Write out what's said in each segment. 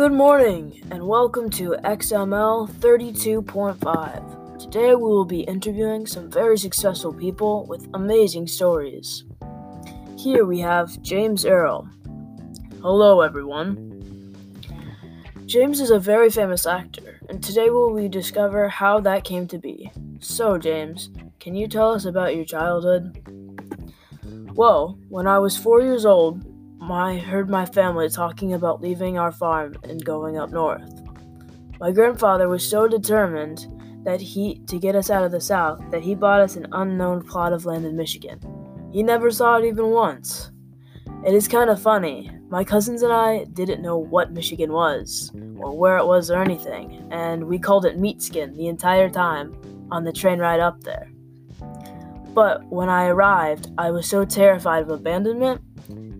Good morning and welcome to XML 32.5. Today we will be interviewing some very successful people with amazing stories. Here we have James Earl. Hello, everyone. James is a very famous actor, and today we will discover how that came to be. So, James, can you tell us about your childhood? Well, when I was four years old, I heard my family talking about leaving our farm and going up north. My grandfather was so determined that he to get us out of the south that he bought us an unknown plot of land in Michigan. He never saw it even once. It is kind of funny. My cousins and I didn't know what Michigan was or where it was or anything, and we called it Meatskin the entire time on the train ride up there. But when I arrived, I was so terrified of abandonment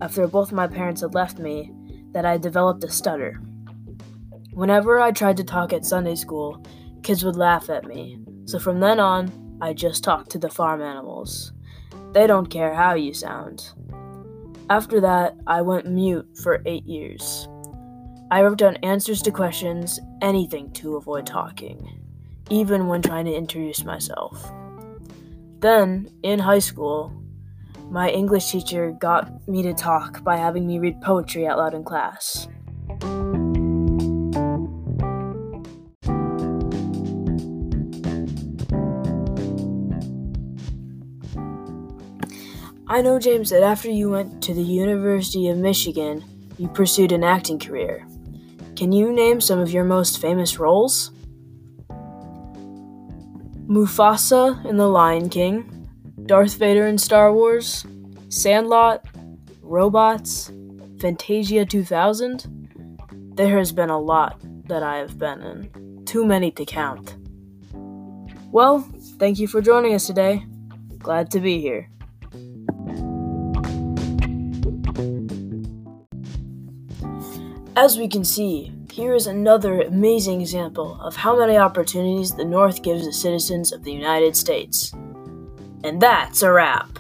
after both my parents had left me that I developed a stutter. Whenever I tried to talk at Sunday school, kids would laugh at me. So from then on, I just talked to the farm animals. They don't care how you sound. After that, I went mute for eight years. I wrote down answers to questions, anything to avoid talking, even when trying to introduce myself. Then, in high school, my English teacher got me to talk by having me read poetry out loud in class. I know, James, that after you went to the University of Michigan, you pursued an acting career. Can you name some of your most famous roles? Mufasa in The Lion King, Darth Vader in Star Wars, Sandlot, Robots, Fantasia 2000. There has been a lot that I have been in, too many to count. Well, thank you for joining us today. Glad to be here. As we can see, here is another amazing example of how many opportunities the North gives the citizens of the United States. And that's a wrap.